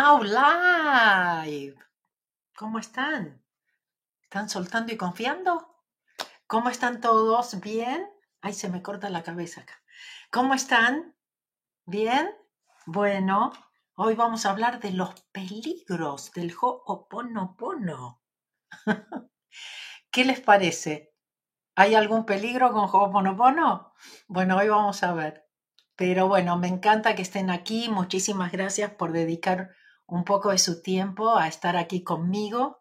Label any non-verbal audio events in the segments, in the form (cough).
Now Live. ¿Cómo están? ¿Están soltando y confiando? ¿Cómo están todos? ¿Bien? Ay, se me corta la cabeza acá. ¿Cómo están? ¿Bien? Bueno, hoy vamos a hablar de los peligros del Ho'oponopono. (laughs) ¿Qué les parece? ¿Hay algún peligro con Ho'oponopono? Bueno, hoy vamos a ver. Pero bueno, me encanta que estén aquí. Muchísimas gracias por dedicar un poco de su tiempo a estar aquí conmigo.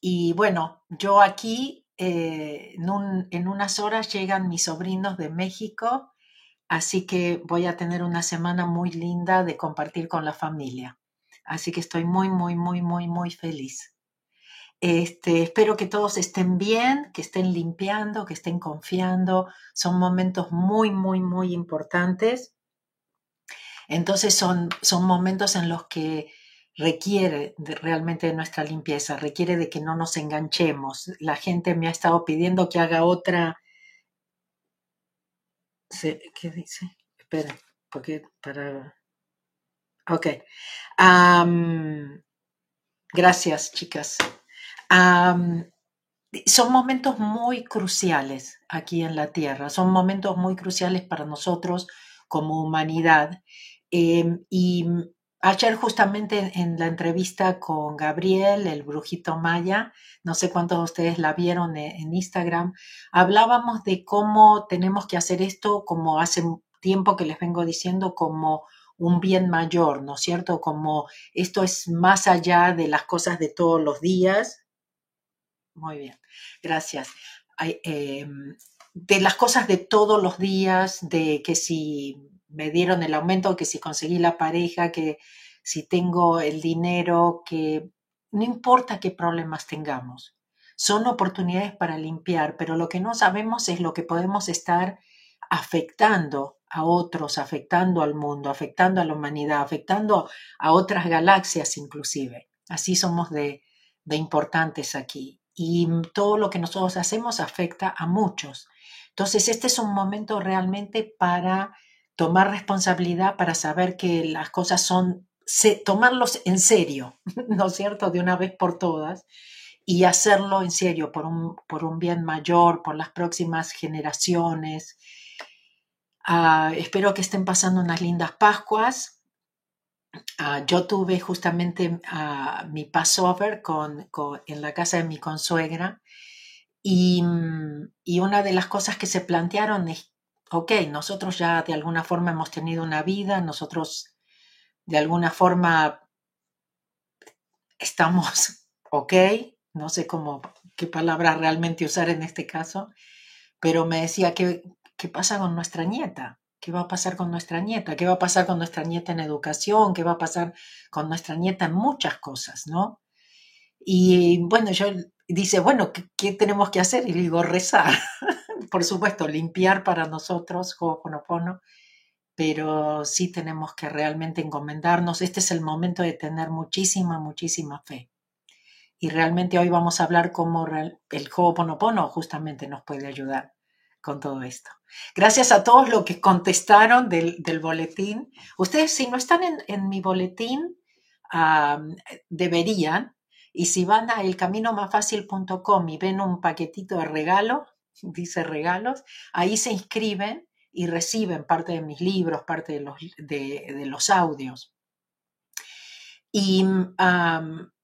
Y bueno, yo aquí eh, en, en unas horas llegan mis sobrinos de México, así que voy a tener una semana muy linda de compartir con la familia. Así que estoy muy, muy, muy, muy, muy feliz. Este, espero que todos estén bien, que estén limpiando, que estén confiando. Son momentos muy, muy, muy importantes. Entonces son, son momentos en los que requiere realmente de nuestra limpieza, requiere de que no nos enganchemos. La gente me ha estado pidiendo que haga otra, ¿qué dice? Espera, porque para, ok. Gracias, chicas. Son momentos muy cruciales aquí en la Tierra, son momentos muy cruciales para nosotros como humanidad. Eh, y ayer justamente en, la entrevista con Gabriel, el brujito maya, no sé cuántos de ustedes la vieron en, en Instagram, hablábamos de cómo tenemos que hacer esto como hace tiempo que les vengo diciendo, como un bien mayor, ¿no es cierto? Como esto es más allá de las cosas de todos los días, muy bien, gracias. Em, de las cosas de todos los días, de que si me dieron el aumento, que si conseguí la pareja, que si tengo el dinero, que no importa qué problemas tengamos, son oportunidades para limpiar, pero lo que no sabemos es lo que podemos estar afectando a otros, afectando al mundo, afectando a la humanidad, afectando a otras galaxias inclusive. Así somos de, de importantes aquí. Y todo lo que nosotros hacemos afecta a muchos. Entonces, este es un momento realmente para tomar responsabilidad, para saber que las cosas son, se, tomarlos en serio, (laughs) ¿no es cierto?, de una vez por todas, y hacerlo en serio por un, por un bien mayor, por las próximas generaciones. Ah, espero que estén pasando unas lindas Pascuas. Ah, yo tuve justamente ah, mi Passover con, con- en la casa de mi consuegra y, mm, y una de las cosas que se plantearon es, ok, nosotros ya de alguna forma hemos tenido una vida, nosotros de alguna forma estamos (laughs) ok, no sé cómo, qué palabra realmente usar en este caso, pero me decía, ¿qué, qué pasa con nuestra nieta? ¿Qué va a pasar con nuestra nieta? ¿Qué va a pasar con nuestra nieta en educación? ¿Qué va a pasar con nuestra nieta en muchas cosas, no? Y bueno, yo dice, bueno, ¿qué, qué tenemos que hacer? Y le digo, rezar. (laughs) Por supuesto, limpiar para nosotros, Ho'oponopono, pero sí tenemos que realmente encomendarnos. Este es el momento de tener muchísima, muchísima fe. Y realmente hoy vamos a hablar cómo el Ho'oponopono justamente nos puede ayudar con todo esto. Gracias a todos los que contestaron del, del boletín. Ustedes, si no están en, en mi boletín, deberían. Y si van a elcaminomafacil.com y ven un paquetito de regalo, dice regalos, ahí se inscriben y reciben parte de mis libros, parte de los, de, de los audios. Y,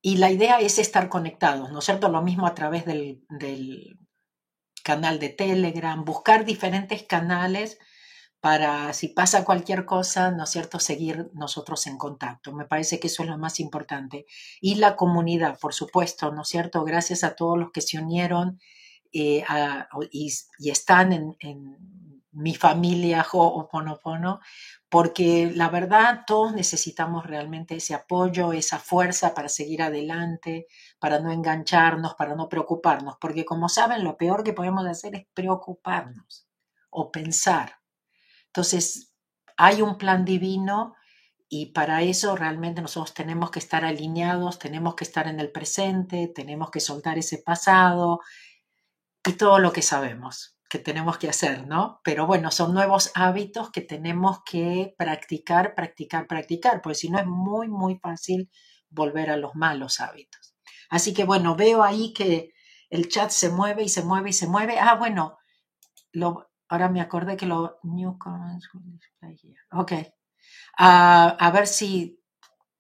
y la idea es estar conectados, ¿no es cierto? Lo mismo a través del, del canal de Telegram, buscar diferentes canales para si pasa cualquier cosa, ¿no es cierto?, seguir nosotros en contacto. Me parece que eso es lo más importante. Y la comunidad, por supuesto, ¿no es cierto? Gracias a todos los que se unieron eh, y, están en, en mi familia Ho'oponopono, porque la verdad todos necesitamos realmente ese apoyo, esa fuerza para seguir adelante, para no engancharnos, para no preocuparnos, porque como saben, lo peor que podemos hacer es preocuparnos o pensar. Entonces, hay un plan divino y para eso realmente nosotros tenemos que estar alineados, tenemos que estar en el presente, tenemos que soltar ese pasado y todo lo que sabemos. que tenemos que hacer, ¿no? Pero bueno, son nuevos hábitos que tenemos que practicar, practicar, practicar, porque si no es muy, muy fácil volver a los malos hábitos. Así que bueno, veo ahí que el chat se mueve y se mueve y se mueve. Ah, bueno, lo, ahora me acordé que lo... New comments Ok. Ah, a ver si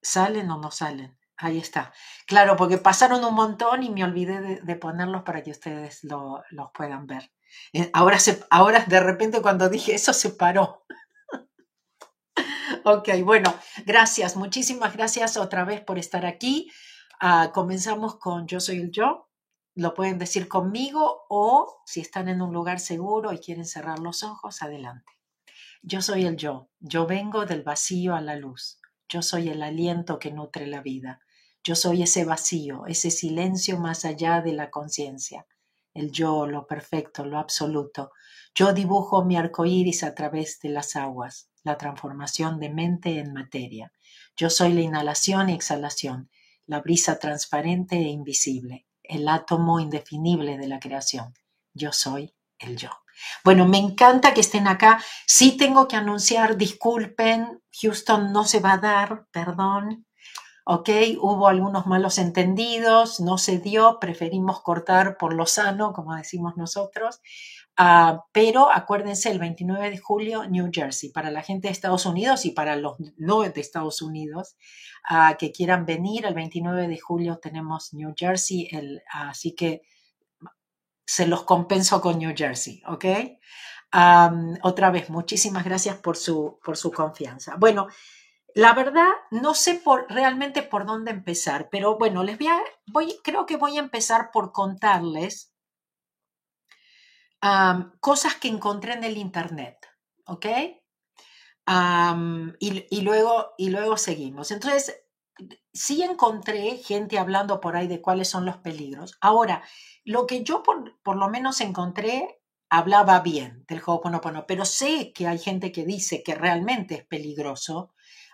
salen o no salen. Ahí está. Claro, porque pasaron un montón y me olvidé de, ponerlos para que ustedes lo, los puedan ver. Eh, ahora, se, ahora de repente cuando dije eso se paró. (laughs) ok, bueno, gracias. Muchísimas gracias otra vez por estar aquí. Ah, comenzamos con Yo soy el yo. Lo pueden decir conmigo o si están en un lugar seguro y quieren cerrar los ojos, adelante. Yo soy el yo. Yo vengo del vacío a la luz. Yo soy el aliento que nutre la vida. Yo soy ese vacío, ese silencio más allá de la conciencia el yo, lo perfecto, lo absoluto. Yo dibujo mi arco iris a través de las aguas, la transformación de mente en materia. Yo soy la inhalación y exhalación, la brisa transparente e invisible, el átomo indefinible de la creación. Yo soy el yo. Bueno, me encanta que estén acá. Sí tengo que anunciar, disculpen, Houston no se va a dar, perdón. ¿Ok? Hubo algunos malos entendidos, no se dio, preferimos cortar por lo sano, como decimos nosotros. Ah, pero acuérdense, el 29 de julio, New Jersey, para la gente de Estados Unidos y para los no de Estados Unidos uh, que quieran venir, el 29 de julio tenemos New Jersey, así que se los compenso con New Jersey, ¿ok? otra vez, muchísimas gracias por su, por su confianza. Bueno, la verdad, no sé por, realmente por dónde empezar, pero bueno, les voy a, voy, creo que voy a empezar por contarles cosas que encontré en el Internet, ¿ok? y, luego, y luego seguimos. Entonces, sí encontré gente hablando por ahí de cuáles son los peligros. Ahora, lo que yo por, por lo menos encontré hablaba bien del Ho'oponopono, pero sé que hay gente que dice que realmente es peligroso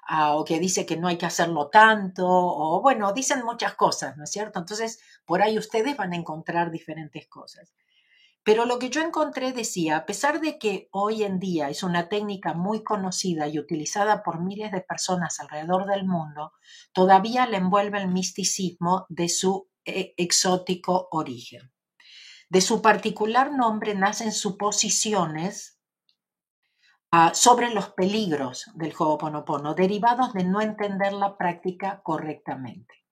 o que dice que no hay que hacerlo tanto, o bueno, dicen muchas cosas, ¿no es cierto? Entonces, por ahí ustedes van a encontrar diferentes cosas. Pero lo que yo encontré decía, a pesar de que hoy en día es una técnica muy conocida y utilizada por miles de personas alrededor del mundo, todavía le envuelve el misticismo de su eh, exótico origen. De su particular nombre nacen suposiciones Ah, sobre los peligros del Ho'oponopono derivados de no entender la práctica correctamente.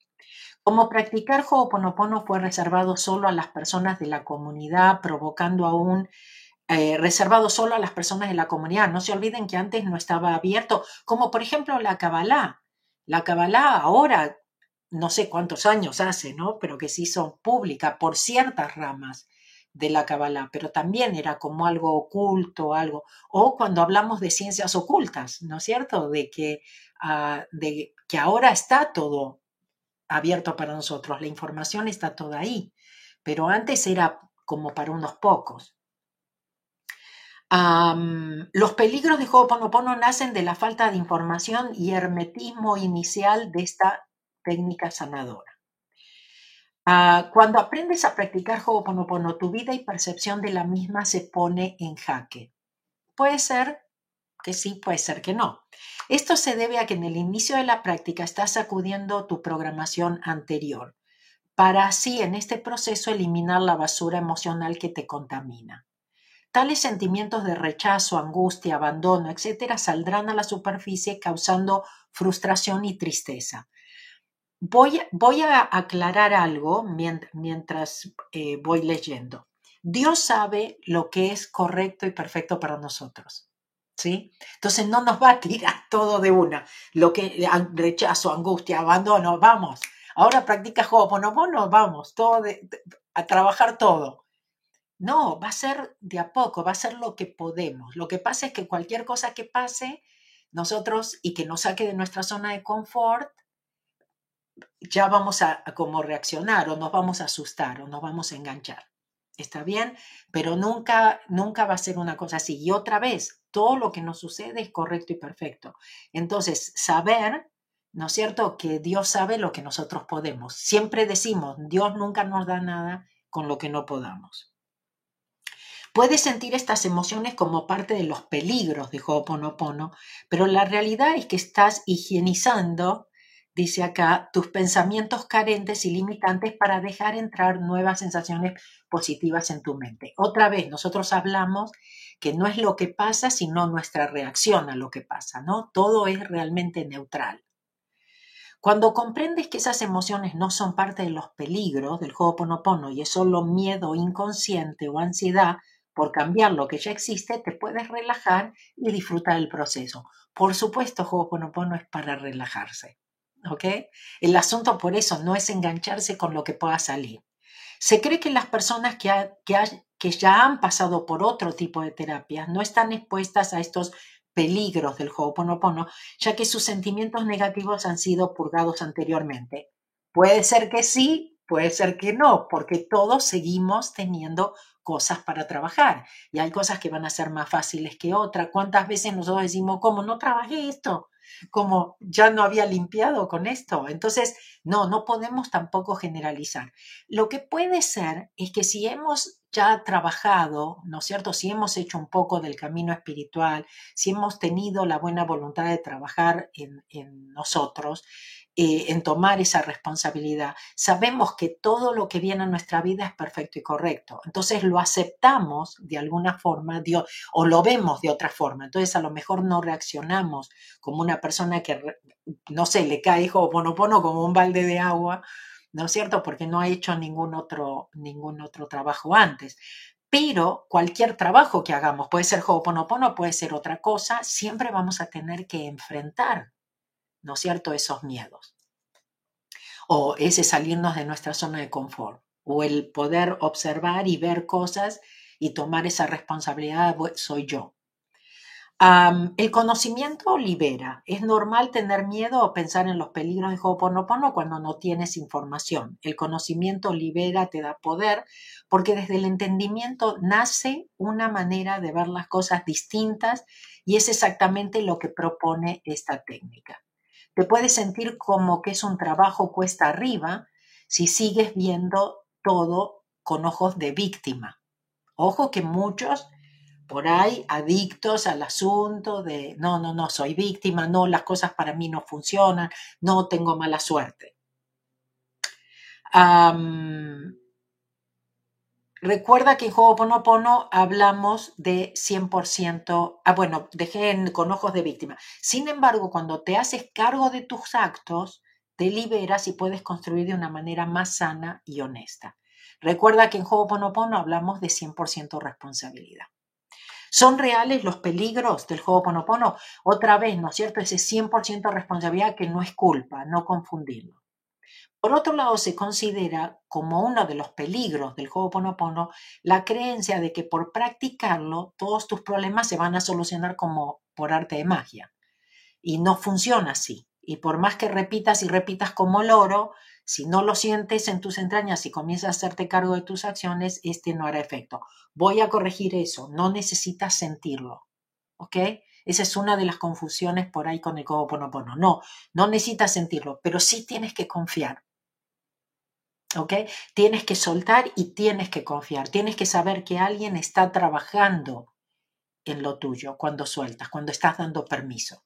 Como practicar Ho'oponopono fue reservado solo a las personas de la comunidad, provocando aún eh, reservado solo a las personas de la comunidad. No se olviden que antes no estaba abierto, como por ejemplo la Kabbalah. La Kabbalah ahora, no sé cuántos años hace, ¿no? Pero que se hizo pública por ciertas ramas de la Kabbalah, pero también era como algo oculto, algo, o cuando hablamos de ciencias ocultas, ¿no es cierto? De que, ah, de que ahora está todo abierto para nosotros, la información está toda ahí, pero antes era como para unos pocos. los peligros de Ho'oponopono nacen de la falta de información y hermetismo inicial de esta técnica sanadora. Ah, cuando aprendes a practicar Ho'oponopono, tu vida y percepción de la misma se pone en jaque. Puede ser que sí, puede ser que no. Esto se debe a que en el inicio de la práctica estás sacudiendo tu programación anterior, para así en este proceso eliminar la basura emocional que te contamina. Tales sentimientos de rechazo, angustia, abandono, etcétera, saldrán a la superficie causando frustración y tristeza. Voy, a aclarar algo mientras eh, voy leyendo. Dios sabe lo que es correcto y perfecto para nosotros. ¿Sí? Entonces no nos va a tirar (laughs) todo de una. Lo que rechazo, angustia, abandono, vamos. Ahora practica Ho'oponopono, vamos, todo a trabajar todo. No, va a ser de a poco, va a ser lo que podemos. Lo que pasa es que cualquier cosa que pase, nosotros y que nos saque de nuestra zona de confort, ya vamos a, como reaccionar o nos vamos a asustar o nos vamos a enganchar. ¿Está bien? Pero nunca, nunca va a ser una cosa así. Y otra vez, todo lo que nos sucede es correcto y perfecto. Entonces, saber, ¿no es cierto?, que Dios sabe lo que nosotros podemos. Siempre decimos, Dios nunca nos da nada con lo que no podamos. Puedes sentir estas emociones como parte de los peligros de Ho'oponopono, pero la realidad es que estás higienizando, dice acá, tus pensamientos carentes y limitantes para dejar entrar nuevas sensaciones positivas en tu mente. Otra vez, nosotros hablamos que no es lo que pasa, sino nuestra reacción a lo que pasa, ¿no? Todo es realmente neutral. Cuando comprendes que esas emociones no son parte de los peligros del Ho'oponopono y es solo miedo inconsciente o ansiedad, por cambiar lo que ya existe, te puedes relajar y disfrutar el proceso. Por supuesto, Ho'oponopono es para relajarse. ¿Ok? El asunto por eso no es engancharse con lo que pueda salir. Se cree que las personas que, que ya han pasado por otro tipo de terapias no están expuestas a estos peligros del Ho'oponopono, ya que sus sentimientos negativos han sido purgados anteriormente. Puede ser que sí, puede ser que no, porque todos seguimos teniendo cosas para trabajar y hay cosas que van a ser más fáciles que otras. ¿Cuántas veces nosotros decimos, ¿cómo no trabajé esto? Como ya no había limpiado con esto. Entonces, no, no podemos tampoco generalizar. Lo que puede ser es que si hemos ya trabajado, ¿no es cierto? Si hemos hecho un poco del camino espiritual, si hemos tenido la buena voluntad de trabajar en, en nosotros, eh, en tomar esa responsabilidad. Sabemos que todo lo que viene a nuestra vida es perfecto y correcto. Entonces lo aceptamos de alguna forma o lo vemos de otra forma. Entonces a lo mejor no reaccionamos como una persona que, no sé, le cae pono como un balde de agua, ¿no es cierto? Porque no ha hecho ningún otro, ningún otro trabajo antes. Pero cualquier trabajo que hagamos, puede ser Ho'oponopono, puede ser otra cosa, siempre vamos a tener que enfrentar ¿no es cierto?, esos miedos. O ese salirnos de nuestra zona de confort, o el poder observar y ver cosas y tomar esa responsabilidad, soy yo. el conocimiento libera. Es normal tener miedo o pensar en los peligros de Ho'oponopono cuando no tienes información. El conocimiento libera, te da poder, porque desde el entendimiento nace una manera de ver las cosas distintas y es exactamente lo que propone esta técnica. Te puedes sentir como que es un trabajo cuesta arriba si sigues viendo todo con ojos de víctima. Ojo que muchos por ahí adictos al asunto de no, no, no, soy víctima, no, las cosas para mí no funcionan, no tengo mala suerte. Recuerda que en Ho'oponopono hablamos de 100%, ah, bueno, dejé con ojos de víctima. Sin embargo, cuando te haces cargo de tus actos, te liberas y puedes construir de una manera más sana y honesta. Recuerda que en Ho'oponopono hablamos de 100% responsabilidad. ¿Son reales los peligros del Ho'oponopono? Otra vez, ¿no es cierto? Ese 100% responsabilidad que no es culpa, no confundirlo. Por otro lado, se considera como uno de los peligros del Ho'oponopono la creencia de que por practicarlo todos tus problemas se van a solucionar como por arte de magia. Y no funciona así. Y por más que repitas y repitas como loro, si no lo sientes en tus entrañas y comienzas a hacerte cargo de tus acciones, este no hará efecto. Voy a corregir eso, no necesitas sentirlo. ¿Ok? Esa es una de las confusiones por ahí con el Ho'oponopono. No, no necesitas sentirlo, pero sí tienes que confiar. ¿Ok? Tienes que soltar y tienes que confiar, tienes que saber que alguien está trabajando en lo tuyo cuando sueltas, cuando estás dando permiso.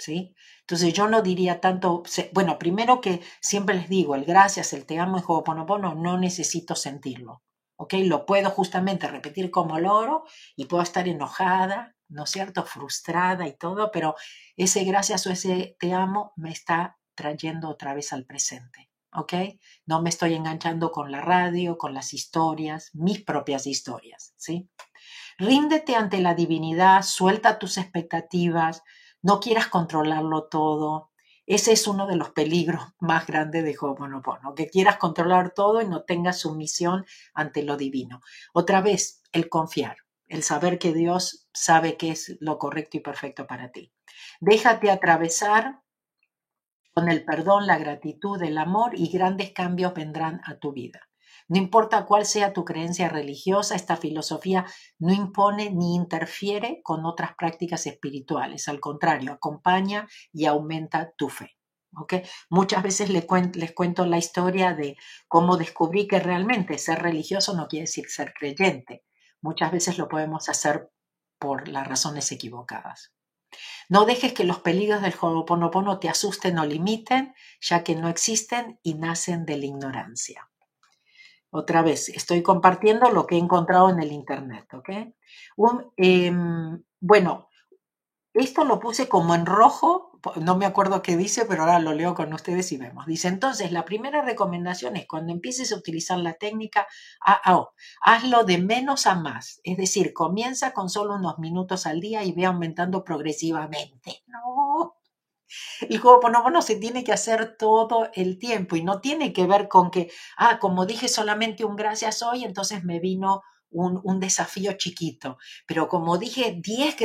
¿Sí? Entonces yo no diría tanto, bueno, primero que siempre les digo, el gracias, el te amo en Ho'oponopono, no necesito sentirlo, ¿ok? Lo puedo justamente repetir como loro y puedo estar enojada, ¿no es cierto? Frustrada y todo, pero ese gracias o ese te amo me está trayendo otra vez al presente. ¿Ok? No me estoy enganchando con la radio, con las historias, mis propias historias, ¿sí? Ríndete ante la divinidad, suelta tus expectativas, no quieras controlarlo todo. Ese es uno de los peligros (laughs) más grandes de Ho'oponopono, que quieras controlar todo y no tengas sumisión ante lo divino. Otra vez, el confiar, el saber que Dios sabe qué es lo correcto y perfecto para ti. Déjate atravesar con el perdón, la gratitud, el amor y grandes cambios vendrán a tu vida. No importa cuál sea tu creencia religiosa, esta filosofía no impone ni interfiere con otras prácticas espirituales. Al contrario, acompaña y aumenta tu fe. Muchas veces les cuento la historia de cómo descubrí que realmente ser religioso no quiere decir ser creyente. muchas veces lo podemos hacer por las razones equivocadas. No dejes que los peligros del Ho'oponopono te asusten o limiten, ya que no existen y nacen de la ignorancia. Otra vez, estoy compartiendo lo que he encontrado en el Internet. Em, bueno, esto lo puse como en rojo, no me acuerdo qué dice, pero ahora lo leo con ustedes y vemos. Dice, entonces, la primera recomendación es cuando empieces a utilizar la técnica AAO, hazlo de menos a más, es decir, comienza con solo unos minutos al día y ve aumentando progresivamente. No, el Ho'oponopono se tiene que hacer todo el tiempo y no tiene que ver con que, ah, como dije solamente un gracias hoy, entonces me vino un, desafío chiquito. Pero como dije 10,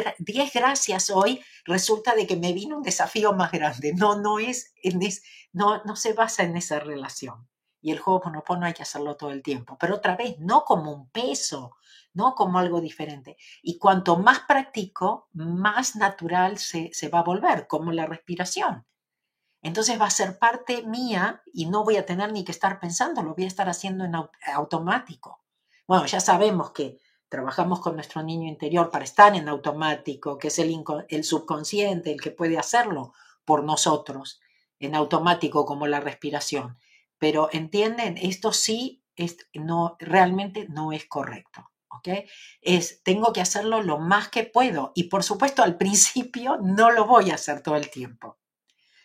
gracias hoy, resulta de que me vino un desafío más grande. No, no, es, no, no se basa en esa relación. Y el Ho'oponopono hay que hacerlo todo el tiempo. Pero otra vez, no como un peso, no como algo diferente. Y cuanto más practico, más natural se, se va a volver, como la respiración. Entonces va a ser parte mía y no voy a tener ni que estar pensando, lo voy a estar haciendo en automático. Bueno, ya sabemos que trabajamos con nuestro niño interior para estar en automático, que es el, subconsciente el que puede hacerlo por nosotros, en automático como la respiración. Pero entienden, esto sí es, no, realmente no es correcto. Es, tengo que hacerlo lo más que puedo y por supuesto al (laughs) principio no lo voy a hacer todo el tiempo.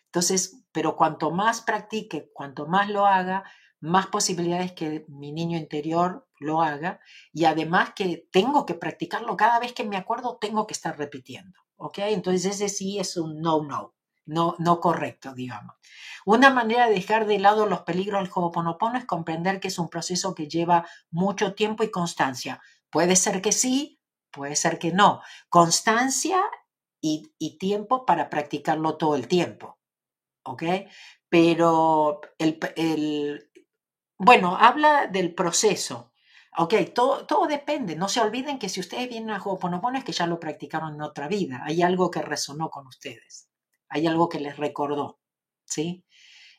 Entonces, pero cuanto más practique, cuanto más lo haga, más posibilidades que mi niño interior lo haga y además que tengo que practicarlo cada vez que me acuerdo, tengo que estar repitiendo, ¿ok? Entonces ese sí es un no-no, no, no correcto, digamos. Una manera de dejar de lado los peligros del Ho'oponopono es comprender que es un proceso que lleva mucho tiempo y constancia. Puede ser que sí, puede ser que no. Constancia y, tiempo para practicarlo todo el tiempo. ¿Ok? Pero el, bueno, habla del proceso. Ok, todo, todo, depende. No se olviden que si ustedes vienen a Ho'oponopono es que ya lo practicaron en otra vida. Hay algo que resonó con ustedes. Hay algo que les recordó. ¿Sí?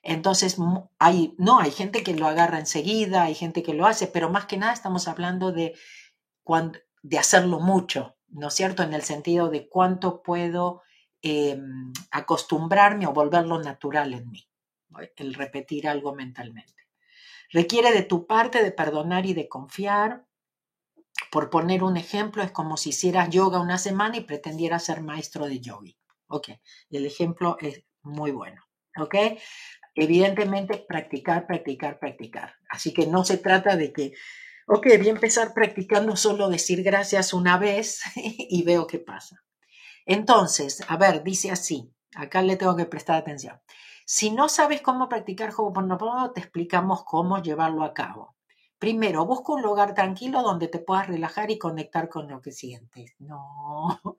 Entonces, hay, no, hay gente que lo agarra enseguida, hay gente que lo hace, pero más que nada estamos hablando de de hacerlo mucho, ¿no es cierto? En el sentido de cuánto puedo em, acostumbrarme o volverlo natural en mí, el repetir algo mentalmente. Requiere de tu parte de perdonar y de confiar. Por poner un ejemplo, es como si hicieras yoga una semana y pretendieras ser maestro de yogi. Ok, el ejemplo es muy bueno. Ok, evidentemente practicar, practicar, practicar. Así que no se trata de que Ok, voy a empezar practicando solo decir gracias una vez (laughs) y veo qué pasa. Entonces, a ver, dice así, acá le tengo que prestar atención. Si no sabes cómo practicar Ho'oponopono, te explicamos cómo llevarlo a cabo. Primero, busca un lugar tranquilo donde te puedas relajar y conectar con lo que sientes. No, (laughs)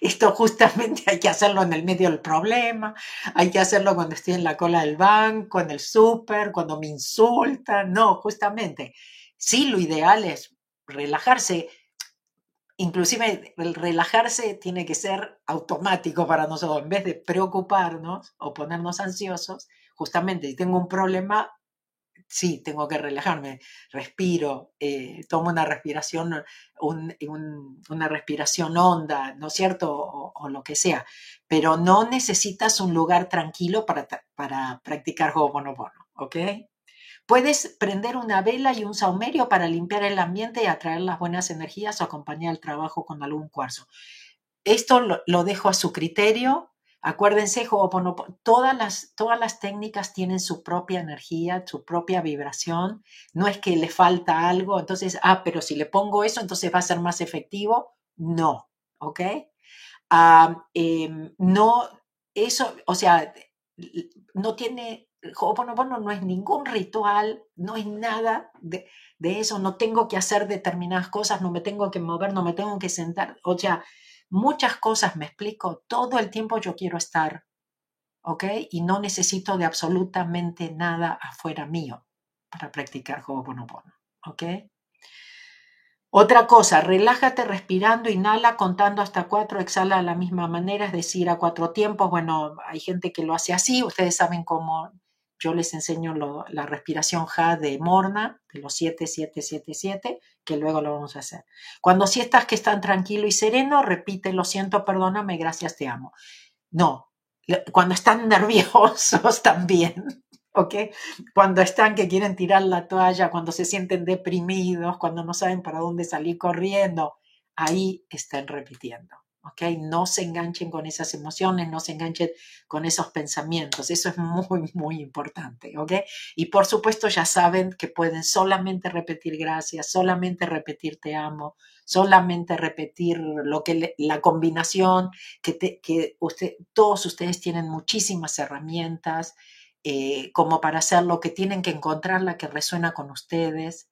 esto justamente hay que hacerlo en el medio del problema, hay que hacerlo cuando estoy en la cola del banco, en el súper, cuando me insultan. No, justamente Sí, lo ideal es relajarse. Inclusive el relajarse tiene que ser automático para nosotros. En vez de preocuparnos o ponernos ansiosos, justamente si tengo un problema, sí, tengo que relajarme, respiro, eh, tomo una respiración, una respiración honda, ¿no es cierto? O, lo que sea. Pero no necesitas un lugar tranquilo para, para practicar Ho'oponopono, ¿ok? Puedes prender una vela y un saumerio para limpiar el ambiente y atraer las buenas energías o acompañar el trabajo con algún cuarzo. Esto lo, dejo a su criterio. Acuérdense, todas las, todas las técnicas tienen su propia energía, su propia vibración. No es que le falta algo, entonces, ah, pero si le pongo eso, entonces va a ser más efectivo. No, ¿ok? Ah, em, no, eso, o sea, no tiene Ho'oponopono no es ningún ritual, no es nada de, eso, no tengo que hacer determinadas cosas, no me tengo que mover, no me tengo que sentar, o sea, muchas cosas me explico, todo el tiempo yo quiero estar, ¿ok? Y no necesito de absolutamente nada afuera mío para practicar Ho'oponopono, ¿ok? Otra cosa, relájate respirando, inhala contando hasta cuatro, exhala de la misma manera, es decir, a cuatro tiempos. Bueno, hay gente que lo hace así, ustedes saben cómo yo les enseño la respiración Ja de Morna, de los 7777, que luego lo vamos a hacer. Cuando si estás que están tranquilo y sereno, repite, lo siento, perdóname, gracias, te amo. No, cuando están (laughs) nerviosos también, ¿ok? Cuando están que quieren tirar la toalla, cuando se sienten deprimidos, cuando no saben para dónde salir corriendo, ahí están repitiendo. No se enganchen con esas emociones, no se enganchen con esos pensamientos. Eso es muy, (laughs) muy importante, ¿ok? Y por supuesto ya saben que pueden solamente repetir gracias, solamente repetir te amo, solamente repetir lo que la combinación, que, que usted, todos ustedes tienen muchísimas herramientas eh, como para hacer lo que tienen que encontrar la que resuena con ustedes.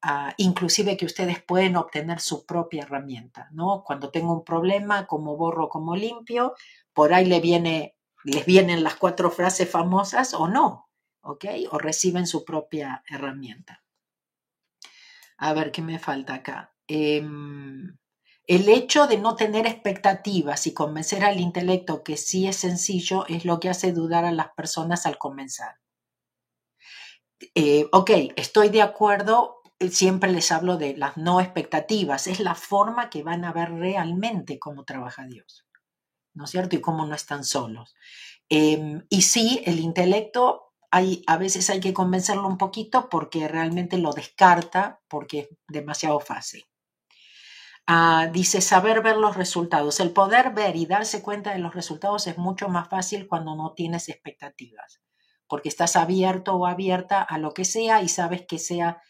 Ah, inclusive que ustedes pueden obtener su propia herramienta, ¿no? Cuando tengo un problema, como borro, como limpio, por ahí le viene, les vienen las cuatro frases famosas o no, ¿ok? O reciben su propia herramienta. A ver, ¿qué me falta acá? Em, el hecho de no tener expectativas y convencer al intelecto que sí es sencillo es lo que hace dudar a las personas al comenzar. Eh, ok, estoy de acuerdo, siempre les hablo de las no expectativas, es la forma que van a ver realmente cómo trabaja Dios, ¿no es cierto? Y cómo no están solos. Em, y sí, el intelecto, hay, a veces hay que convencerlo un poquito porque realmente lo descarta porque es demasiado fácil. Ah, dice saber ver los resultados. El poder ver y darse cuenta de los resultados es mucho más fácil cuando no tienes expectativas, porque estás abierto o abierta a lo que sea y sabes que sea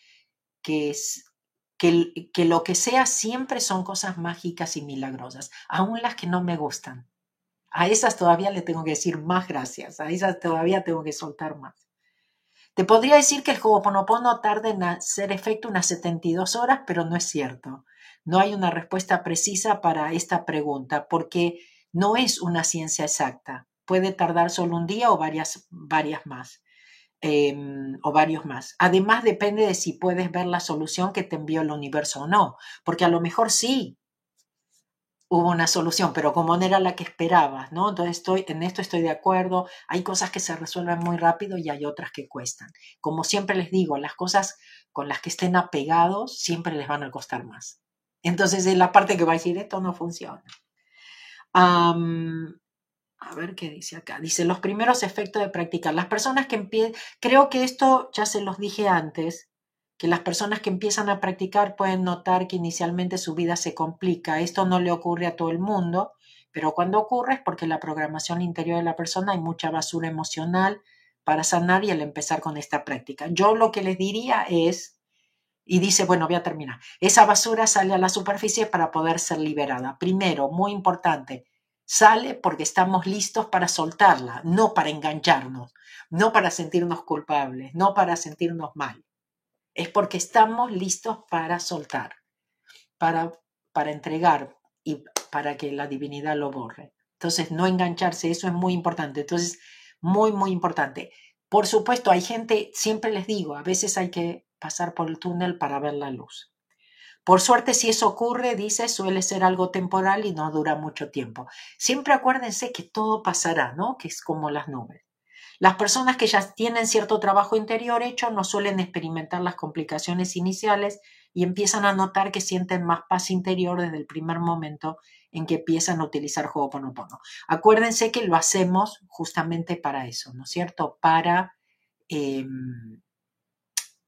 que, que, lo que sea siempre son cosas mágicas y milagrosas, aún las que no me gustan. A esas todavía le tengo que decir más gracias, a esas todavía tengo que soltar más. Te podría decir que el Ho'oponopono tarda en hacer efecto unas 72 horas, pero no es cierto. No hay una respuesta precisa para esta pregunta porque no es una ciencia exacta. Puede tardar solo un día o varias, varias más. Em, o varios más. Además, depende de si puedes ver la solución que te envió el universo o no, porque a lo mejor sí hubo una solución, pero como no era la que esperabas, ¿no? Entonces, estoy, en esto estoy de acuerdo. Hay cosas que se resuelven muy rápido y hay otras que cuestan. Como siempre les digo, las cosas con las que estén apegados siempre les van a costar más. Entonces, es la parte que va a decir, esto no funciona. A ver qué dice acá. Dice los primeros efectos de practicar. Las personas que empiezan, creo que esto ya se los dije antes, que las personas que empiezan a practicar pueden notar que inicialmente su vida se complica. Esto no le ocurre a todo el mundo, pero cuando ocurre es porque la programación interior de la persona hay mucha basura emocional para sanar y al empezar con esta práctica. Yo lo que les diría es, y dice, bueno, voy a terminar, esa basura sale a la superficie para poder ser liberada. Primero, muy importante, sale porque estamos listos para soltarla, no para engancharnos, no para sentirnos culpables, no para sentirnos mal. Es porque estamos listos para soltar, para, para entregar y para que la divinidad lo borre. Entonces, no engancharse, eso es muy importante. Entonces, muy, muy importante. Por supuesto, hay gente, siempre les digo, a veces hay que pasar por el túnel para ver la luz. Por suerte, si eso ocurre, dice, suele ser algo temporal y no dura mucho tiempo. Siempre acuérdense que todo pasará, ¿no? Que es como las nubes. Las personas que ya tienen cierto trabajo interior hecho no suelen experimentar las complicaciones iniciales y empiezan a notar que sienten más paz interior desde el primer momento en que empiezan a utilizar Ho'oponopono. Acuérdense que lo hacemos justamente para eso, ¿no es cierto? Para, em,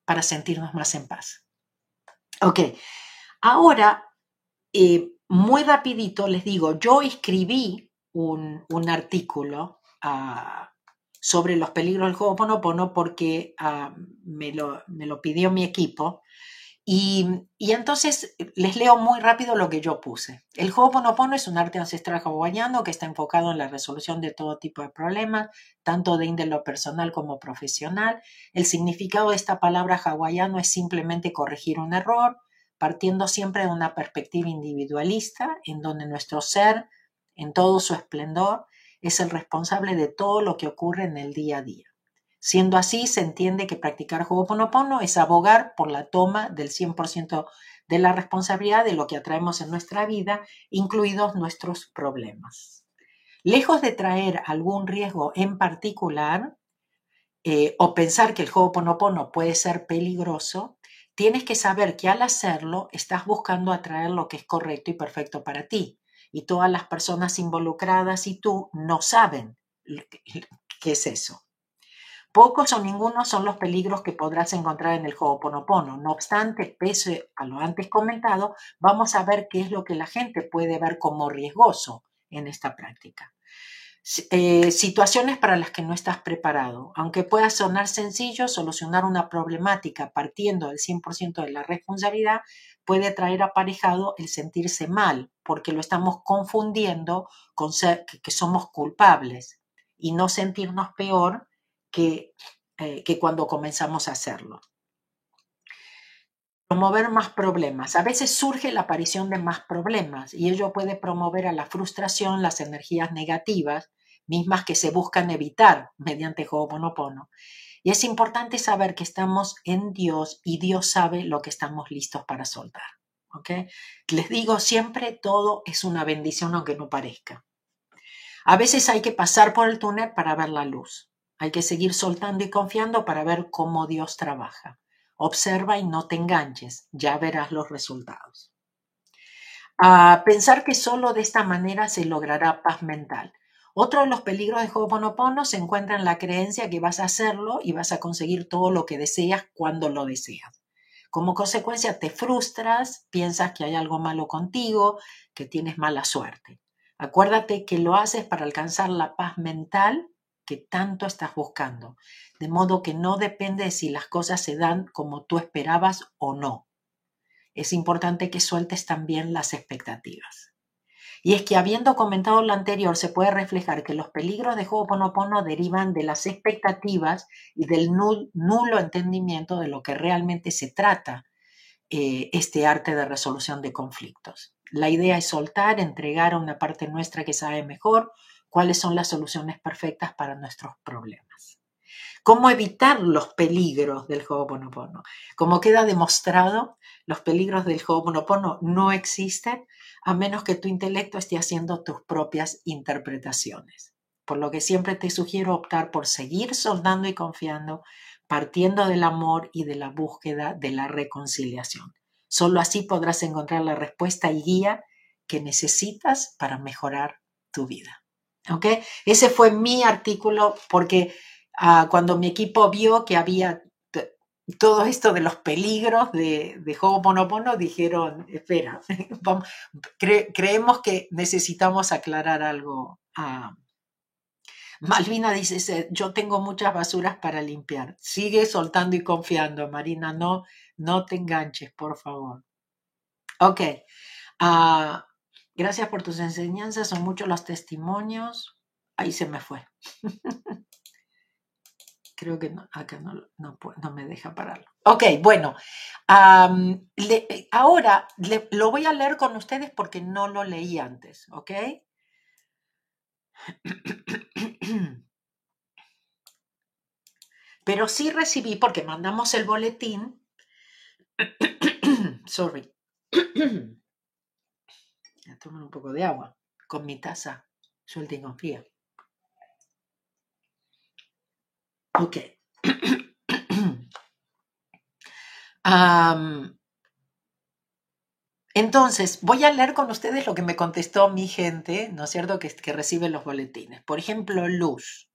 para sentirnos más en paz. Ok, Ahora, eh, muy rapidito les digo, yo escribí un, artículo ah, sobre los peligros del Ho'oponopono porque ah, me, lo, me, lo, pidió mi equipo y, entonces les leo muy rápido lo que yo puse. El Ho'oponopono es un arte ancestral hawaiano que está enfocado en la resolución de todo tipo de problemas, tanto de índole personal como profesional. El significado de esta palabra hawaiano es simplemente corregir un error, partiendo siempre de una perspectiva individualista, en donde nuestro ser, en todo su esplendor, es el responsable de todo lo que ocurre en el día a día. Siendo así, se entiende que practicar Ho'oponopono es abogar por la toma del 100% de la responsabilidad de lo que atraemos en nuestra vida, incluidos nuestros problemas. Lejos de traer algún riesgo en particular, eh, o pensar que el Ho'oponopono puede ser peligroso, tienes que saber que al hacerlo estás buscando atraer lo que es correcto y perfecto para ti. Y todas las personas involucradas y tú no saben qué es eso. Pocos o ninguno son los peligros que podrás encontrar en el Ho'oponopono. No obstante, pese a lo antes comentado, vamos a ver qué es lo que la gente puede ver como riesgoso en esta práctica. Eh, situaciones para las que no estás preparado. Aunque pueda sonar sencillo, solucionar una problemática partiendo del 100% de la responsabilidad puede traer aparejado el sentirse mal, porque lo estamos confundiendo con ser, que somos culpables y no sentirnos peor que, eh, que cuando comenzamos a hacerlo. Promover más problemas. A veces surge la aparición de más problemas y ello puede promover a la frustración las energías negativas, mismas que se buscan evitar mediante Ho'oponopono. Y es importante saber que estamos en Dios y Dios sabe lo que estamos listos para soltar. ¿okay? Les digo siempre, todo es una bendición aunque no parezca. A veces hay que pasar por el túnel para ver la luz. Hay que seguir soltando y confiando para ver cómo Dios trabaja. Observa y no te enganches, ya verás los resultados. A pensar que solo de esta manera se logrará paz mental. Otro de los peligros de Ho'oponopono se encuentra en la creencia que vas a hacerlo y vas a conseguir todo lo que deseas cuando lo deseas. Como consecuencia te frustras, piensas que hay algo malo contigo, que tienes mala suerte. Acuérdate que lo haces para alcanzar la paz mental tanto estás buscando, de modo que no depende de si las cosas se dan como tú esperabas o no. Es importante que sueltes también las expectativas. Y es que habiendo comentado lo anterior, se puede reflejar que los peligros de Ho'oponopono derivan de las expectativas y del nulo entendimiento de lo que realmente se trata eh, este arte de resolución de conflictos. La idea es soltar, entregar a una parte nuestra que sabe mejor cuáles son las soluciones perfectas para nuestros problemas. ¿Cómo evitar los peligros del Ho'oponopono? Como queda demostrado, los peligros del Ho'oponopono no existen a menos que tu intelecto esté haciendo tus propias interpretaciones. Por lo que siempre te sugiero optar por seguir soldando y confiando, partiendo del amor y de la búsqueda de la reconciliación. Solo así podrás encontrar la respuesta y guía que necesitas para mejorar tu vida. ¿Ok? Ese fue mi artículo porque ah, cuando mi equipo vio que había todo esto de los peligros de, de Ho'oponopono, dijeron, espera, (laughs) creemos que necesitamos aclarar algo. Ah, Malvina dice, yo tengo muchas basuras para limpiar. Sigue soltando y confiando, Marina, no, no te enganches, por favor. Ok. Uh, Gracias por tus enseñanzas, son muchos los testimonios. Ahí se me fue. (laughs) Creo que acá no, no, me deja pararlo. Ok, bueno, ahora lo voy a leer con ustedes porque no lo leí antes, ¿ok? (clears throat) Pero sí recibí, porque mandamos el boletín, (clears throat) sorry, (clears throat) a un poco de agua con mi taza suelta y confía. Ok. (clears throat) entonces, voy a leer con ustedes lo que me contestó mi gente, ¿no es cierto?, que, que recibe los boletines. Por ejemplo, Luz.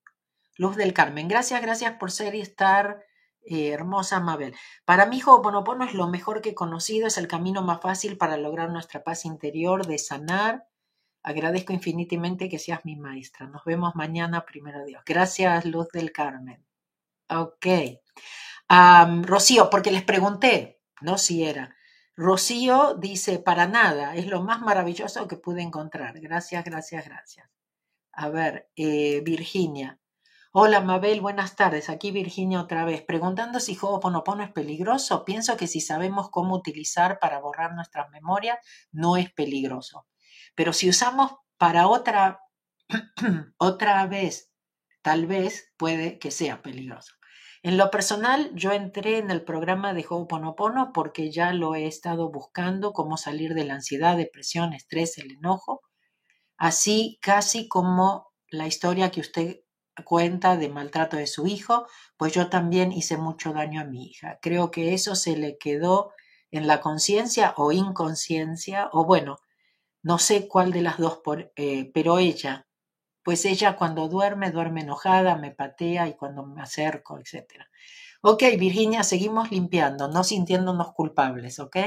Luz del Carmen. Gracias, gracias por ser y estar eh, hermosa Mabel. Para mí, Ho'oponopono es lo mejor que he conocido, es el camino más fácil para lograr nuestra paz interior, de sanar. Agradezco infinitamente que seas mi maestra. Nos vemos mañana, primero Dios. Gracias, Luz del Carmen. Ok. Rocío, porque les pregunté, no si era. Rocío dice, para nada, es lo más maravilloso que pude encontrar. Gracias, gracias, gracias. A ver, eh, Virginia. Hola Mabel, buenas tardes. Aquí Virginia otra vez. Preguntando si Ho'oponopono es peligroso, pienso que si sabemos cómo utilizar para borrar nuestras memorias, no es peligroso. Pero si usamos para otra, (clears throat) otra vez, tal vez puede que sea peligroso. En lo personal, yo entré en el programa de Ho'oponopono porque ya lo he estado buscando, cómo salir de la ansiedad, depresión, estrés, el enojo, así casi como la historia que usted cuenta de maltrato de su hijo, pues yo también hice mucho daño a mi hija. Creo que eso se le quedó en la conciencia o inconsciencia, o bueno, no sé cuál de las dos, eh, pero ella, pues ella cuando duerme, duerme enojada, me patea y cuando me acerco, etc. Ok, Virginia, seguimos limpiando, no sintiéndonos culpables, ¿ok?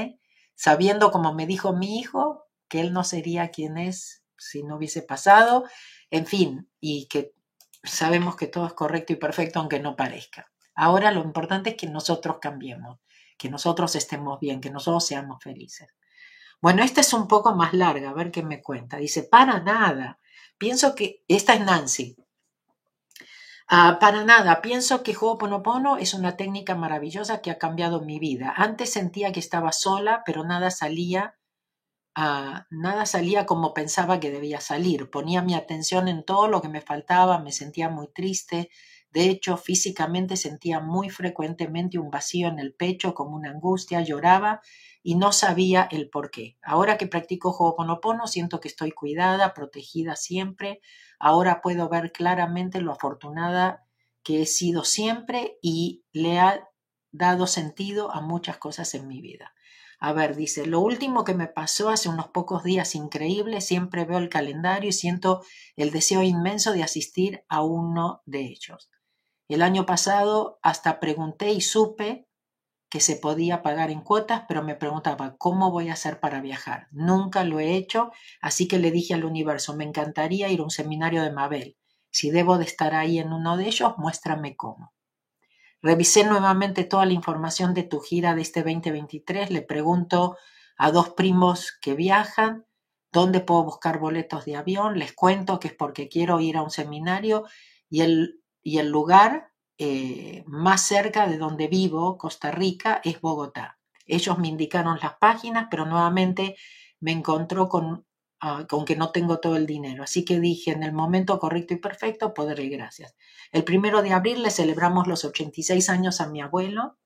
Sabiendo, como me dijo mi hijo, que él no sería quien es si no hubiese pasado, en fin, y que sabemos que todo es correcto y perfecto aunque no parezca. Ahora lo importante es que nosotros cambiemos, que nosotros estemos bien, que nosotros seamos felices. Bueno, esta es un poco más larga, a ver qué me cuenta. Dice, para nada. Pienso que, esta es Nancy. Ah, para nada, pienso que Ho'oponopono es una técnica maravillosa que ha cambiado mi vida. Antes sentía que estaba sola, pero nada salía Ah, nada salía como pensaba que debía salir. Ponía mi atención en todo lo que me faltaba, me sentía muy triste. De hecho, físicamente sentía muy frecuentemente un vacío en el pecho, como una angustia, lloraba y no sabía el por qué. Ahora que practico Ho'oponopono, siento que estoy cuidada, protegida siempre. Ahora puedo ver claramente lo afortunada que he sido siempre y le ha dado sentido a muchas cosas en mi vida. A ver, dice, lo último que me pasó hace unos pocos días increíbles, siempre veo el calendario y siento el deseo inmenso de asistir a uno de ellos. El año pasado hasta pregunté y supe que se podía pagar en cuotas, pero me preguntaba cómo voy a hacer para viajar. Nunca lo he hecho, así que le dije al universo, me encantaría ir a un seminario de Mabel. Si debo de estar ahí en uno de ellos, muéstrame cómo. Revisé nuevamente toda la información de tu gira de este 2023. Le pregunto a dos primos que viajan dónde puedo buscar boletos de avión. Les cuento que es porque quiero ir a un seminario y el, y el lugar eh, más cerca de donde vivo, Costa Rica, es Bogotá. Ellos me indicaron las páginas, pero nuevamente me encontró con aunque no tengo todo el dinero. Así que dije, en el momento correcto y perfecto, podré gracias. El primero de abril le celebramos los 86 años a mi abuelo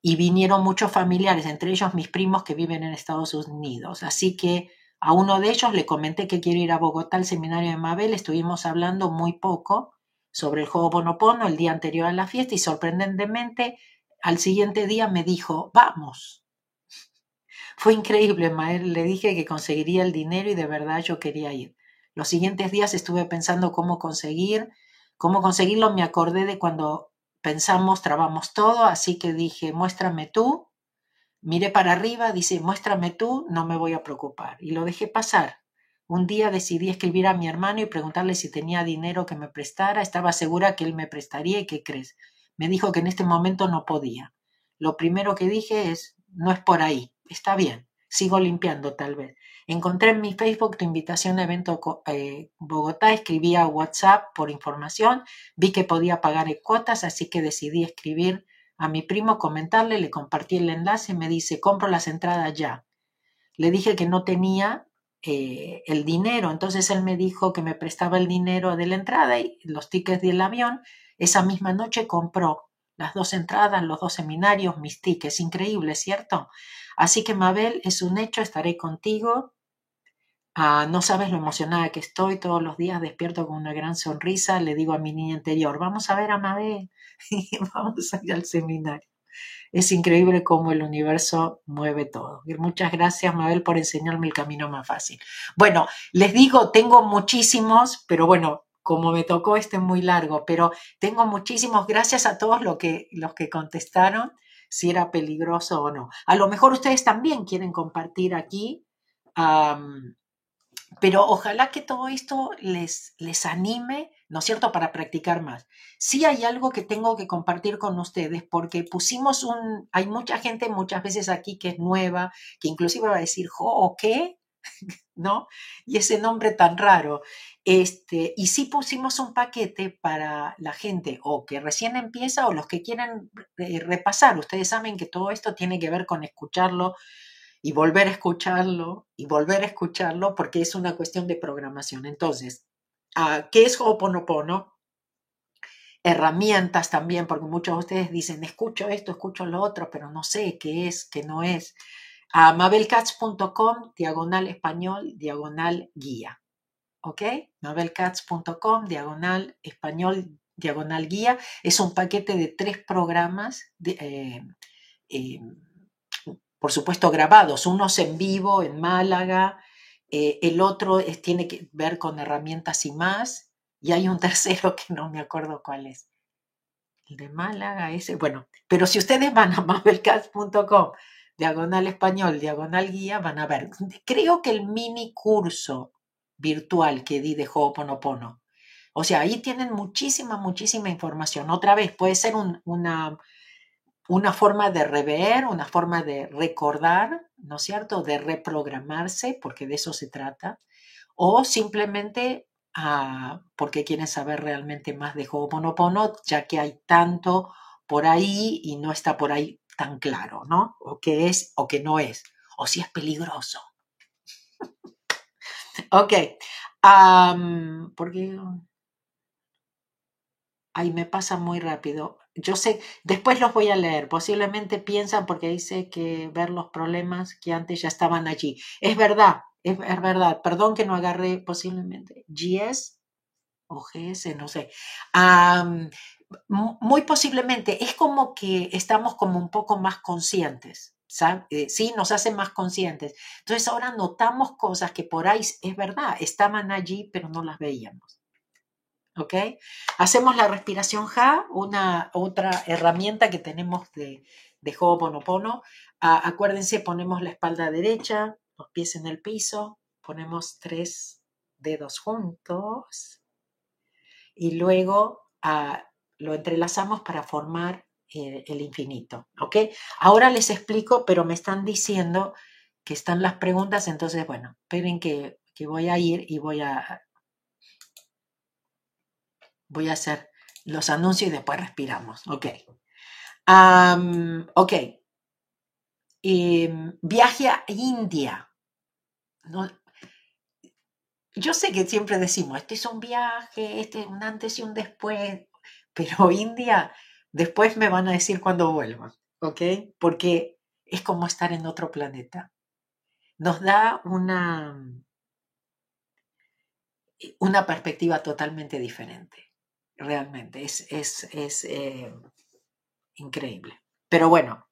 y vinieron muchos familiares, entre ellos mis primos que viven en Estados Unidos. Así que a uno de ellos le comenté que quiero ir a Bogotá al seminario de Mabel. Estuvimos hablando muy poco sobre el juego Bonopono el día anterior a la fiesta y sorprendentemente al siguiente día me dijo, vamos. Fue increíble, Mael. Le dije que conseguiría el dinero y de verdad yo quería ir. Los siguientes días estuve pensando cómo conseguir, cómo conseguirlo. Me acordé de cuando pensamos, trabamos todo, así que dije, muéstrame tú. Miré para arriba, dice, muéstrame tú, no me voy a preocupar. Y lo dejé pasar. Un día decidí escribir a mi hermano y preguntarle si tenía dinero que me prestara. Estaba segura que él me prestaría y ¿qué crees? Me dijo que en este momento no podía. Lo primero que dije es, no es por ahí está bien, sigo limpiando tal vez. Encontré en mi Facebook tu invitación a evento eh, Bogotá, escribí a WhatsApp por información, vi que podía pagar en cuotas, así que decidí escribir a mi primo, comentarle, le compartí el enlace me dice, compro las entradas ya. Le dije que no tenía eh, el dinero, entonces él me dijo que me prestaba el dinero de la entrada y los tickets del avión. Esa misma noche compró las dos entradas, los dos seminarios, mis tickets, increíble, ¿cierto? Así que Mabel, es un hecho, estaré contigo. Ah, no sabes lo emocionada que estoy, todos los días despierto con una gran sonrisa, le digo a mi niña interior, vamos a ver a Mabel y (laughs) vamos a ir al seminario. Es increíble cómo el universo mueve todo. muchas gracias, Mabel, por enseñarme el camino más fácil. Bueno, les digo, tengo muchísimos, pero bueno, como me tocó este muy largo, pero tengo muchísimos, gracias a todos los que, los que contestaron si era peligroso o no. A lo mejor ustedes también quieren compartir aquí, pero ojalá que todo esto les, les anime, ¿no es cierto?, para practicar más. Sí hay algo que tengo que compartir con ustedes porque pusimos un, hay mucha gente muchas veces aquí que es nueva, que inclusive va a decir, ¿jo qué? (laughs) ¿no? Y ese nombre tan raro. Este, y sí pusimos un paquete para la gente o que recién empieza o los que quieren eh, repasar. Ustedes saben que todo esto tiene que ver con escucharlo y volver a escucharlo y volver a escucharlo porque es una cuestión de programación. Entonces, ah, ¿qué es Ho'oponopono? Herramientas también, porque muchos de ustedes dicen, escucho esto, escucho lo otro, pero no sé qué es, qué no es a mabelcats.com, diagonal español, diagonal guía. ¿ok? Mabelcats.com, diagonal español, diagonal guía. Es un paquete de tres programas, eh, eh, por supuesto grabados, unos en vivo en Málaga, eh, el otro tiene que ver con herramientas y más, y hay un (laughs) tercero que no me acuerdo cuál es. El de Málaga, ese, bueno, pero si ustedes van a mabelcats.com, diagonal español, diagonal guía, van a ver. Creo que el mini curso virtual que di de Ho'oponopono. O sea, ahí tienen muchísima, muchísima información. Otra vez, puede ser una, una forma de rever, una forma de recordar, ¿no es cierto? De reprogramarse, porque de eso se trata. O simplemente ah, porque quieren saber realmente más de Ho'oponopono, ya que hay tanto por ahí y no está por ahí tan claro, ¿no? O que es o que no es, o si es peligroso. (laughs) ok, porque ahí me pasa muy rápido. Yo sé, después los voy a leer. Posiblemente piensan porque dice que ver los problemas que antes ya estaban allí. Es verdad, es, verdad. Perdón que no agarré posiblemente GS o GS, no sé muy posiblemente es como que estamos como un poco más conscientes, eh, Sí, nos hace más conscientes. Entonces ahora notamos cosas que por ahí es verdad, estaban allí, pero no las veíamos. ¿Ok? Hacemos la respiración Ja, una otra herramienta que tenemos de, de Ho'oponopono. Acuérdense, ponemos la espalda derecha, los pies en el piso, ponemos tres dedos juntos y luego lo entrelazamos para formar eh, el infinito. ¿Ok? Ahora les explico, pero me están diciendo que están las preguntas, entonces, bueno, esperen que, voy a ir y voy a, voy a hacer los anuncios y después respiramos. Ok. ok. Em, viaje a India. yo sé que siempre decimos, este es un viaje, este es un antes y un después pero India después me van a decir cuando vuelvan, ¿ok? Porque es como estar en otro planeta. Nos da una, una perspectiva totalmente diferente, realmente, es, es, eh, increíble. Pero bueno,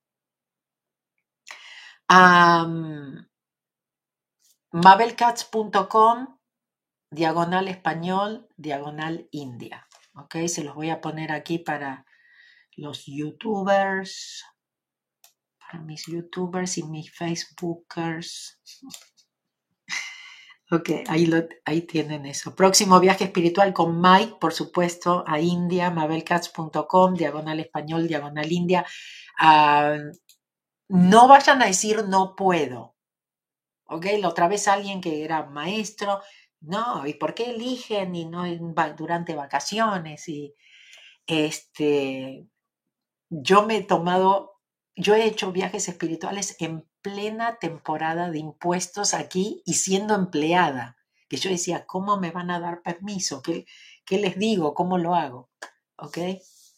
mabelcats.com, diagonal español, diagonal India. ¿Ok? Se los voy a poner aquí para los youtubers, para mis youtubers y mis facebookers. (laughs) Ok, ahí, ahí tienen eso. Próximo viaje espiritual con Mike, por supuesto, a India, mabelcats.com, diagonal español, diagonal India. Ah, no vayan a decir no puedo. Ok, la otra vez alguien que era maestro no, ¿y por qué eligen y no durante vacaciones? Y este, yo me he tomado, yo he hecho viajes espirituales en plena temporada de impuestos aquí y siendo empleada, que yo decía, ¿cómo me van a dar permiso? ¿Qué, qué les digo? ¿Cómo lo hago? ¿Ok?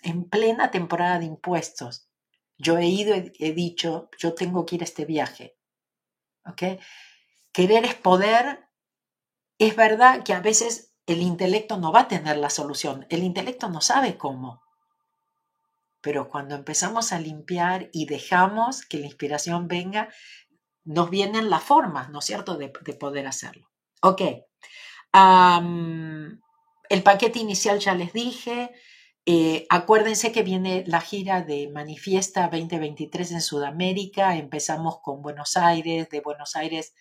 En plena temporada de impuestos. Yo he ido, he, he dicho, yo tengo que ir a este viaje. ¿Ok? Querer es poder es verdad que a veces el intelecto no va a tener la solución, el intelecto no sabe cómo. Pero cuando empezamos a limpiar y dejamos que la inspiración venga, nos vienen las formas, ¿no es cierto?, de, poder hacerlo. Ok. el paquete inicial ya les dije. Eh, acuérdense que viene la gira de Manifiesta 2023 en Sudamérica. Empezamos con Buenos Aires, de Buenos Aires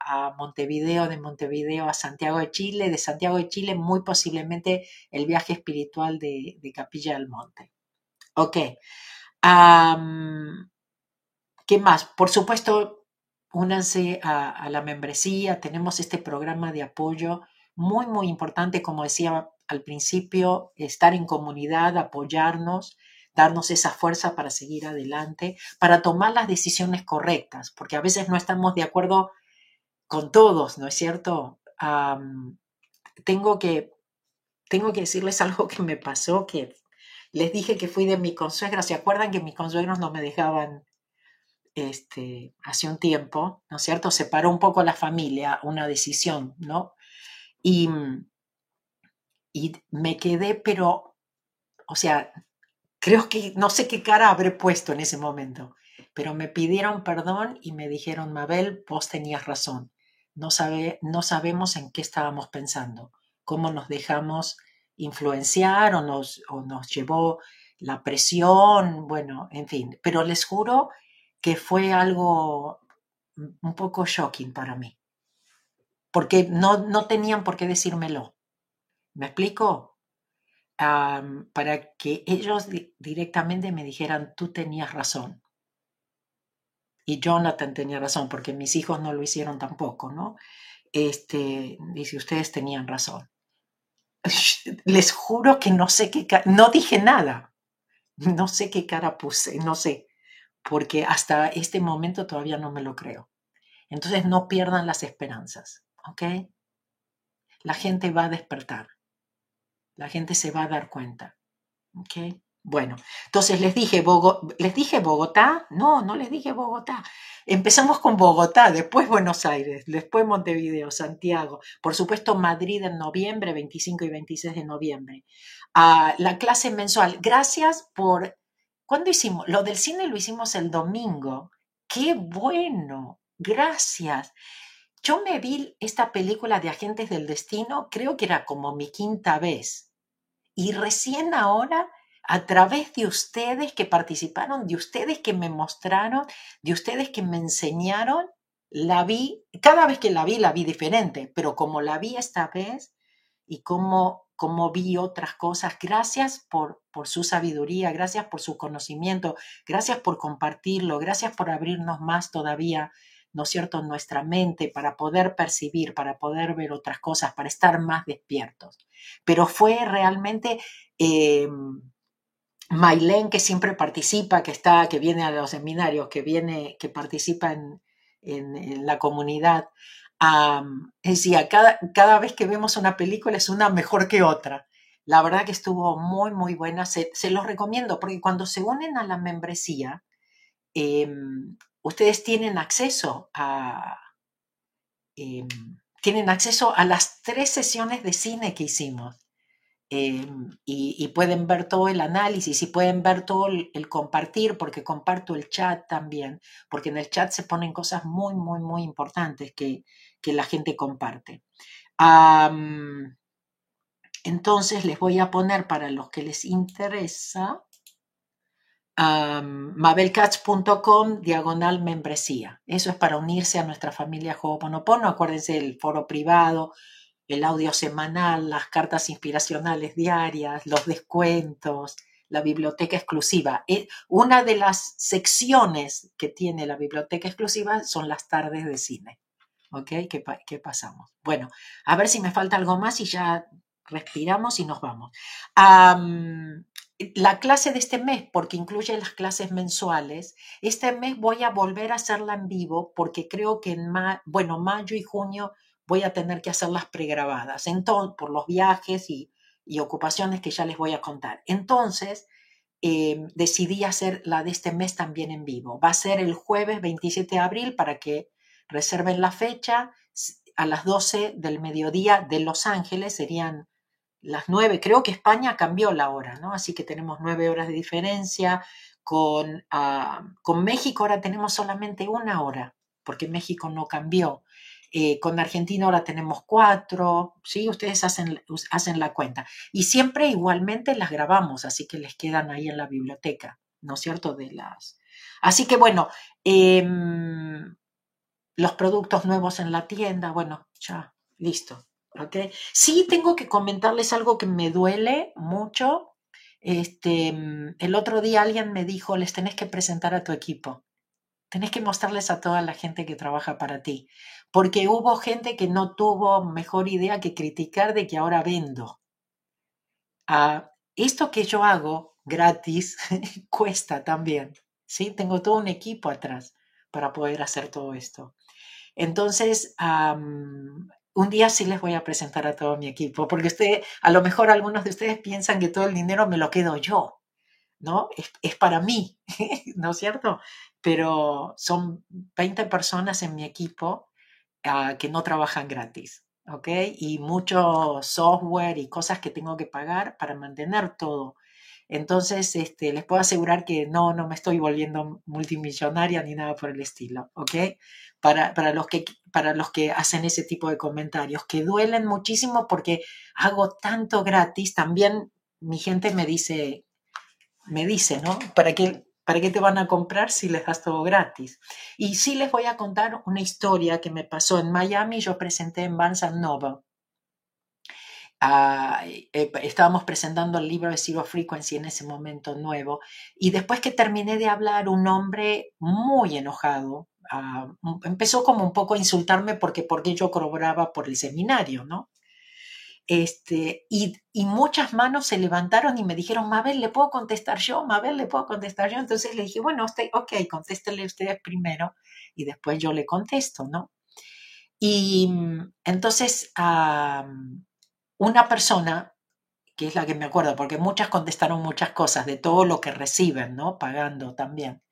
a Montevideo, de Montevideo a Santiago de Chile, de Santiago de Chile muy posiblemente el viaje espiritual de, Capilla del Monte. Ok. ¿Qué más? Por supuesto, únanse a, la membresía, tenemos este programa de apoyo muy, muy importante, como decía al principio, estar en comunidad, apoyarnos, darnos esa fuerza para seguir adelante, para tomar las decisiones correctas, porque a veces no estamos de acuerdo con todos, ¿no es cierto? tengo, que, tengo que decirles (laughs) algo que me pasó, que les dije que fui de mi consuegra, ¿se acuerdan que mis consuegros no me dejaban este, hace un tiempo, ¿no es cierto? Separó un poco la familia, una decisión, ¿no? Y, y me quedé, pero, o sea, creo que no sé qué cara habré puesto en ese momento, pero me pidieron perdón y me dijeron, Mabel, vos tenías razón. No, sabe, no sabemos en qué estábamos pensando, cómo nos dejamos influenciar o nos, o nos llevó la presión, bueno, en fin, pero les juro que fue algo un poco shocking para mí, porque no, no tenían por qué decírmelo. ¿Me explico? para que ellos directamente me dijeran, tú tenías razón. Y Jonathan tenía razón, porque mis hijos no lo hicieron tampoco, ¿no? Este, dice, ustedes tenían razón. (laughs) Les juro que no sé qué, no dije nada, no sé qué cara puse, no sé, porque hasta este momento todavía no me lo creo. Entonces no pierdan las esperanzas, ¿ok? La gente va a despertar, la gente se va a dar cuenta, ¿ok? Bueno, entonces les dije, ¿les dije Bogotá? No, no les dije Bogotá. Empezamos con Bogotá, después Buenos Aires, después Montevideo, Santiago, por supuesto Madrid en noviembre, 25 y 26 de noviembre a la clase mensual. Gracias por... ¿Cuándo hicimos? Lo del cine lo hicimos el domingo. ¡Qué bueno! Gracias. Yo me vi esta película de Agentes del Destino, creo que era como mi quinta vez. Y recién ahora, a través de ustedes que participaron, de ustedes que me mostraron, de ustedes que me enseñaron, la vi, cada vez que la vi, la vi diferente, pero como la vi esta vez y como cómo vi otras cosas. Gracias por, por su sabiduría, gracias por su conocimiento, gracias por compartirlo, gracias por abrirnos más todavía, ¿no es cierto?, nuestra mente para poder percibir, para poder ver otras cosas, para estar más despiertos. Pero fue realmente... Eh, que siempre participa, que está, que viene a los seminarios, que viene, que participa en, en la comunidad, decía, cada, cada vez que vemos una película es una mejor que otra. La verdad que estuvo muy, muy buena. Se, los recomiendo porque cuando se unen a la membresía, em, ustedes tienen acceso a... Em, tienen acceso a las tres sesiones de cine que hicimos. Em, y, pueden ver todo el análisis y pueden ver todo el, compartir, porque comparto el chat también, porque en el chat se ponen cosas muy, muy, muy importantes que, que la gente comparte. entonces les voy a poner para los que les interesa mabelcats.com diagonal membresía. Eso es para unirse a nuestra familia Ho'oponopono. Acuérdense el foro privado, el audio semanal, las cartas inspiracionales diarias, los descuentos, la biblioteca exclusiva. Eh, una de las secciones que tiene la biblioteca exclusiva son las tardes de cine. ¿Ok? ¿Qué, pasamos? Bueno, a ver si me falta algo más y ya respiramos y nos vamos. la clase de este mes, porque incluye las clases mensuales, este mes voy a volver a hacerla en vivo porque creo que en bueno, mayo y junio voy a tener que hacerlas pregrabadas, entonces, por los viajes y, ocupaciones que ya les voy a contar. Entonces, eh, decidí hacer la de este mes también en vivo. Va a ser el jueves 27 de abril para que reserven la fecha. A las 12 del mediodía de Los Ángeles serían las 9. Creo que España cambió la hora, ¿no? Así que tenemos 9 horas de diferencia. Con, ah, con México ahora tenemos solamente una hora, porque México no cambió. Eh, con Argentina ahora tenemos cuatro, ¿sí? Ustedes hacen, hacen la cuenta. Y siempre igualmente las grabamos, así que les quedan ahí en la biblioteca, ¿no es cierto? De las... Así que bueno, em, los productos nuevos en la tienda, bueno, ya, listo. ¿ok? Sí tengo que comentarles algo que me duele mucho. Este, el otro día alguien me dijo, les tenés que presentar a tu equipo. Tenés que mostrarles a toda la gente que trabaja para ti, porque hubo gente que no tuvo mejor idea que criticar de que ahora vendo. Ah, esto que yo hago gratis (laughs) cuesta también, ¿sí? Tengo todo un equipo atrás para poder hacer todo esto. Entonces, un día sí les voy a presentar a todo mi equipo, porque usted, a lo mejor algunos de ustedes piensan que todo el dinero me lo quedo yo. ¿no? Es, para mí, (laughs) ¿no es cierto? Pero son 20 personas en mi equipo ah, que no trabajan gratis, ¿ok? Y mucho software y cosas que tengo que pagar para mantener todo. Entonces, este, les puedo asegurar que no, no me estoy volviendo multimillonaria ni nada por el estilo, ¿ok? Para, para, los que, para los que hacen ese tipo de comentarios, que duelen muchísimo porque hago tanto gratis, también mi gente me dice, me dice, ¿no? ¿Para qué, ¿Para qué te van a comprar si les das todo gratis? Y sí les voy a contar una historia que me pasó en Miami. Yo presenté en Barnes Noble Ah, eh, estábamos presentando el libro de Zero Frequency en ese momento nuevo, y después que terminé de hablar, un hombre muy enojado ah, empezó como un poco a insultarme porque, porque yo cobraba por el seminario, ¿no? Este, y, y, muchas manos se levantaron y me dijeron, Mabel, ¿le puedo contestar yo? Mabel, ¿le puedo contestar yo? Entonces le dije, bueno, usted, ok, contéstele ustedes primero y después yo le contesto, ¿no? Y mm, entonces una persona, que es la que me acuerdo, porque muchas contestaron muchas cosas de todo lo que reciben, ¿no? Pagando también.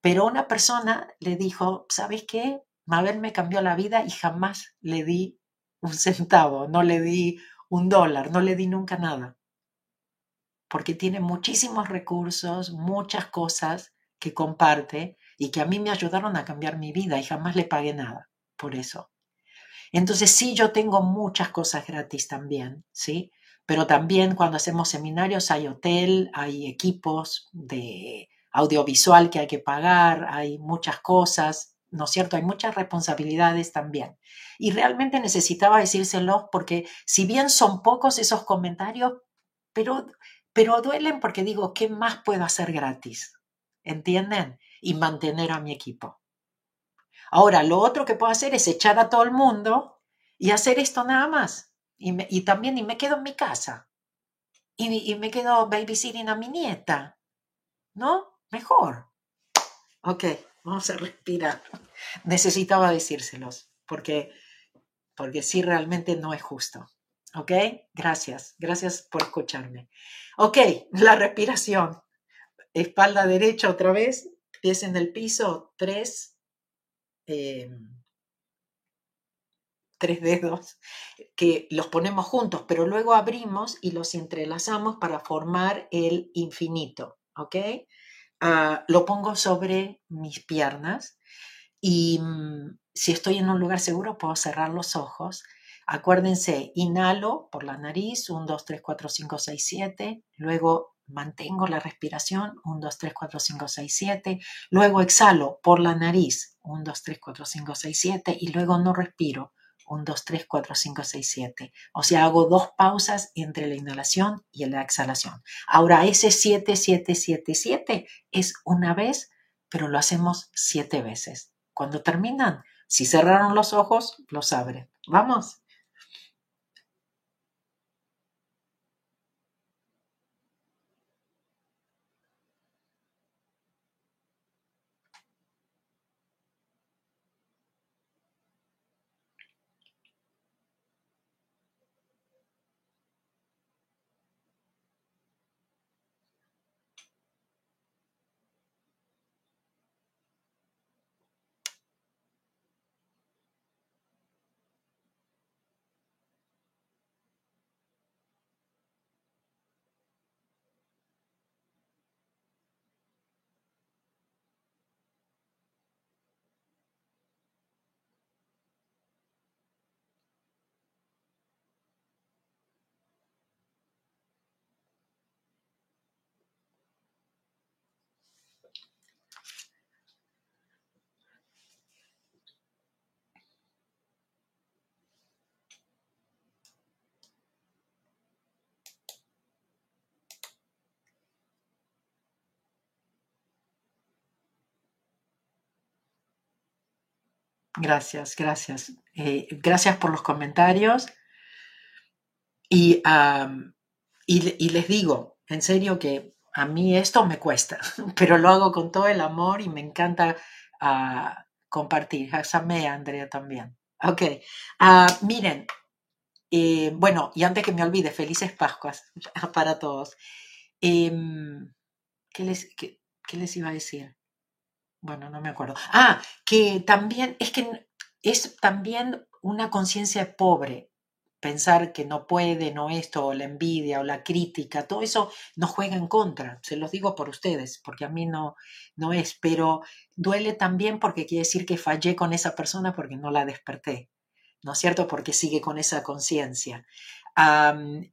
Pero una persona le dijo, ¿sabes qué? Mabel me cambió la vida y jamás le di un centavo, no le di un dólar, no le di nunca nada. Porque tiene muchísimos recursos, muchas cosas que comparte y que a mí me ayudaron a cambiar mi vida y jamás le pagué nada por eso. Entonces sí, yo tengo muchas cosas gratis también, ¿sí? Pero también cuando hacemos seminarios hay hotel, hay equipos de audiovisual que hay que pagar, hay muchas cosas, ¿no es cierto? Hay muchas responsabilidades también. Y realmente necesitaba decírselos porque si bien son pocos esos comentarios, pero, pero duelen porque digo, ¿qué más puedo hacer gratis? ¿Entienden? Y mantener a mi equipo. Ahora, lo otro que puedo hacer es echar a todo el mundo y hacer esto nada más. Y, también y me quedo en mi casa. Y, y, me quedo babysitting a mi nieta. ¿No? Mejor. Ok, vamos a respirar. Necesitaba decírselos porque, porque sí realmente no es justo. ¿Ok? Gracias. Gracias por escucharme. Ok, la respiración. Espalda derecha otra vez. Pies en el piso. Tres, Em, tres dedos que los ponemos juntos, pero luego abrimos y los entrelazamos para formar el infinito, ¿ok? Ah, lo pongo sobre mis piernas y mm, si estoy en un lugar seguro puedo cerrar los ojos. Acuérdense, inhalo por la nariz, 1, 2, 3, 4, 5, 6, 7, luego mantengo la respiración, 1, 2, 3, 4, 5, 6, 7, luego exhalo por la nariz, 1, 2, 3, 4, 5, 6, 7 y luego no respiro, 1, 2, 3, 4, 5, 6, 7. O sea, hago dos pausas entre la inhalación y la exhalación. Ahora, ese 7, 7, 7, 7 es una vez, pero lo hacemos siete veces. Cuando terminan, si cerraron los ojos, los abren. Vamos. Gracias, gracias. Eh, gracias por los comentarios. Y, y, les digo, en serio que a mí esto me cuesta, (laughs) pero lo hago con todo el amor y me encanta uh, compartir. Hazame, Andrea, también. Ok, uh, miren, eh, bueno, y antes que me olvide, felices Pascuas (laughs) para todos. Em, ¿qué, les, qué les iba a decir? Bueno, no me acuerdo. Ah, que también, es que es también una conciencia pobre, pensar que no puede, no esto, o la envidia, o la crítica, todo eso nos juega en contra. Se los digo por ustedes, porque a mí no, no es, pero duele también porque quiere decir que fallé con esa persona porque no la desperté, ¿no es cierto? Porque sigue con esa conciencia.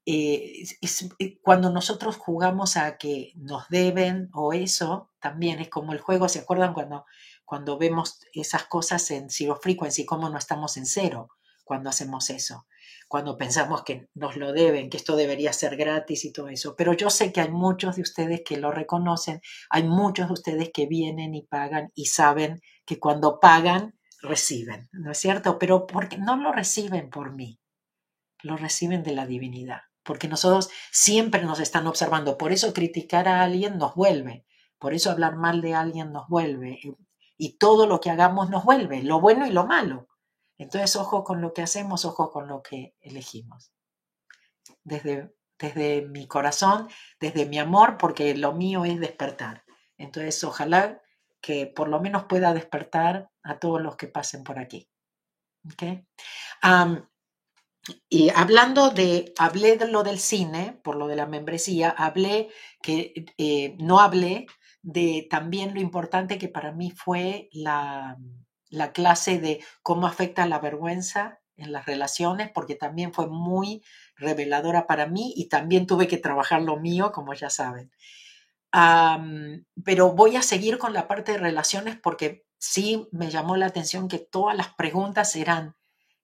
Eh, cuando nosotros jugamos a que nos deben o eso, también es como el juego, ¿se acuerdan cuando, cuando vemos esas cosas en Zero Frequency, cómo no estamos en cero cuando hacemos eso? Cuando pensamos que nos lo deben, que esto debería ser gratis y todo eso. Pero yo sé que hay muchos de ustedes que lo reconocen, hay muchos de ustedes que vienen y pagan y saben que cuando pagan, reciben, ¿no es cierto? Pero porque no lo reciben por mí, lo reciben de la divinidad, porque nosotros siempre nos están observando, por eso criticar a alguien nos vuelve, por eso hablar mal de alguien nos vuelve, y todo lo que hagamos nos vuelve, lo bueno y lo malo. Entonces, ojo con lo que hacemos, ojo con lo que elegimos. Desde, desde mi corazón, desde mi amor, porque lo mío es despertar. Entonces, ojalá que por lo menos pueda despertar a todos los que pasen por aquí. ¿Okay? Y hablando de, hablé de lo del cine, por lo de la membresía, hablé que eh, no hablé de también lo importante que para mí fue la, la clase de cómo afecta la vergüenza en las relaciones, porque también fue muy reveladora para mí y también tuve que trabajar lo mío, como ya saben. pero voy a seguir con la parte de relaciones porque sí me llamó la atención que todas las preguntas eran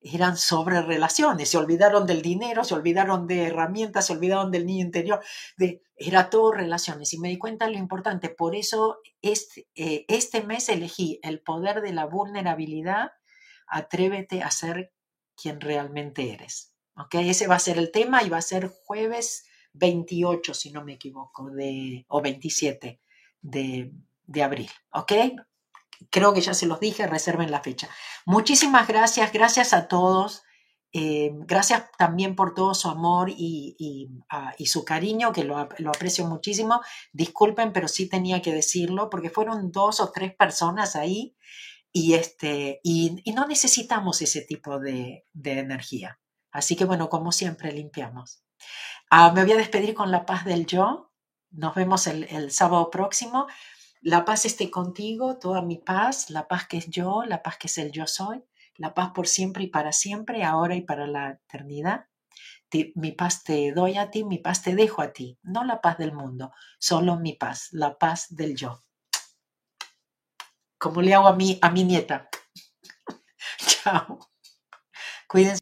eran sobre relaciones, se olvidaron del dinero, se olvidaron de herramientas, se olvidaron del niño interior, de, era todo relaciones. Y me di cuenta de lo importante, por eso este, eh, este mes elegí el poder de la vulnerabilidad, atrévete a ser quien realmente eres. ¿ok? Ese va a ser el tema y va a ser jueves 28, si no me equivoco, de, o 27 de, de abril. ¿ok? Creo que ya se los dije, reserven la fecha. Muchísimas gracias, gracias a todos. Eh, gracias también por todo su amor y, ah, su cariño, que lo, aprecio muchísimo. Disculpen, pero sí tenía que decirlo, porque fueron dos o tres personas ahí y, este, y, no necesitamos ese tipo de, energía. Así que bueno, como siempre, limpiamos. Ah, me voy a despedir con la paz del yo. Nos vemos el sábado próximo. La paz esté contigo, toda mi paz, la paz que es yo, la paz que es el yo soy, la paz por siempre y para siempre, ahora y para la eternidad. mi paz te doy a ti, mi paz te dejo a ti, no la paz del mundo, solo mi paz, la paz del yo. Como le hago a mi, a mi nieta. (laughs) Chao. Cuídense.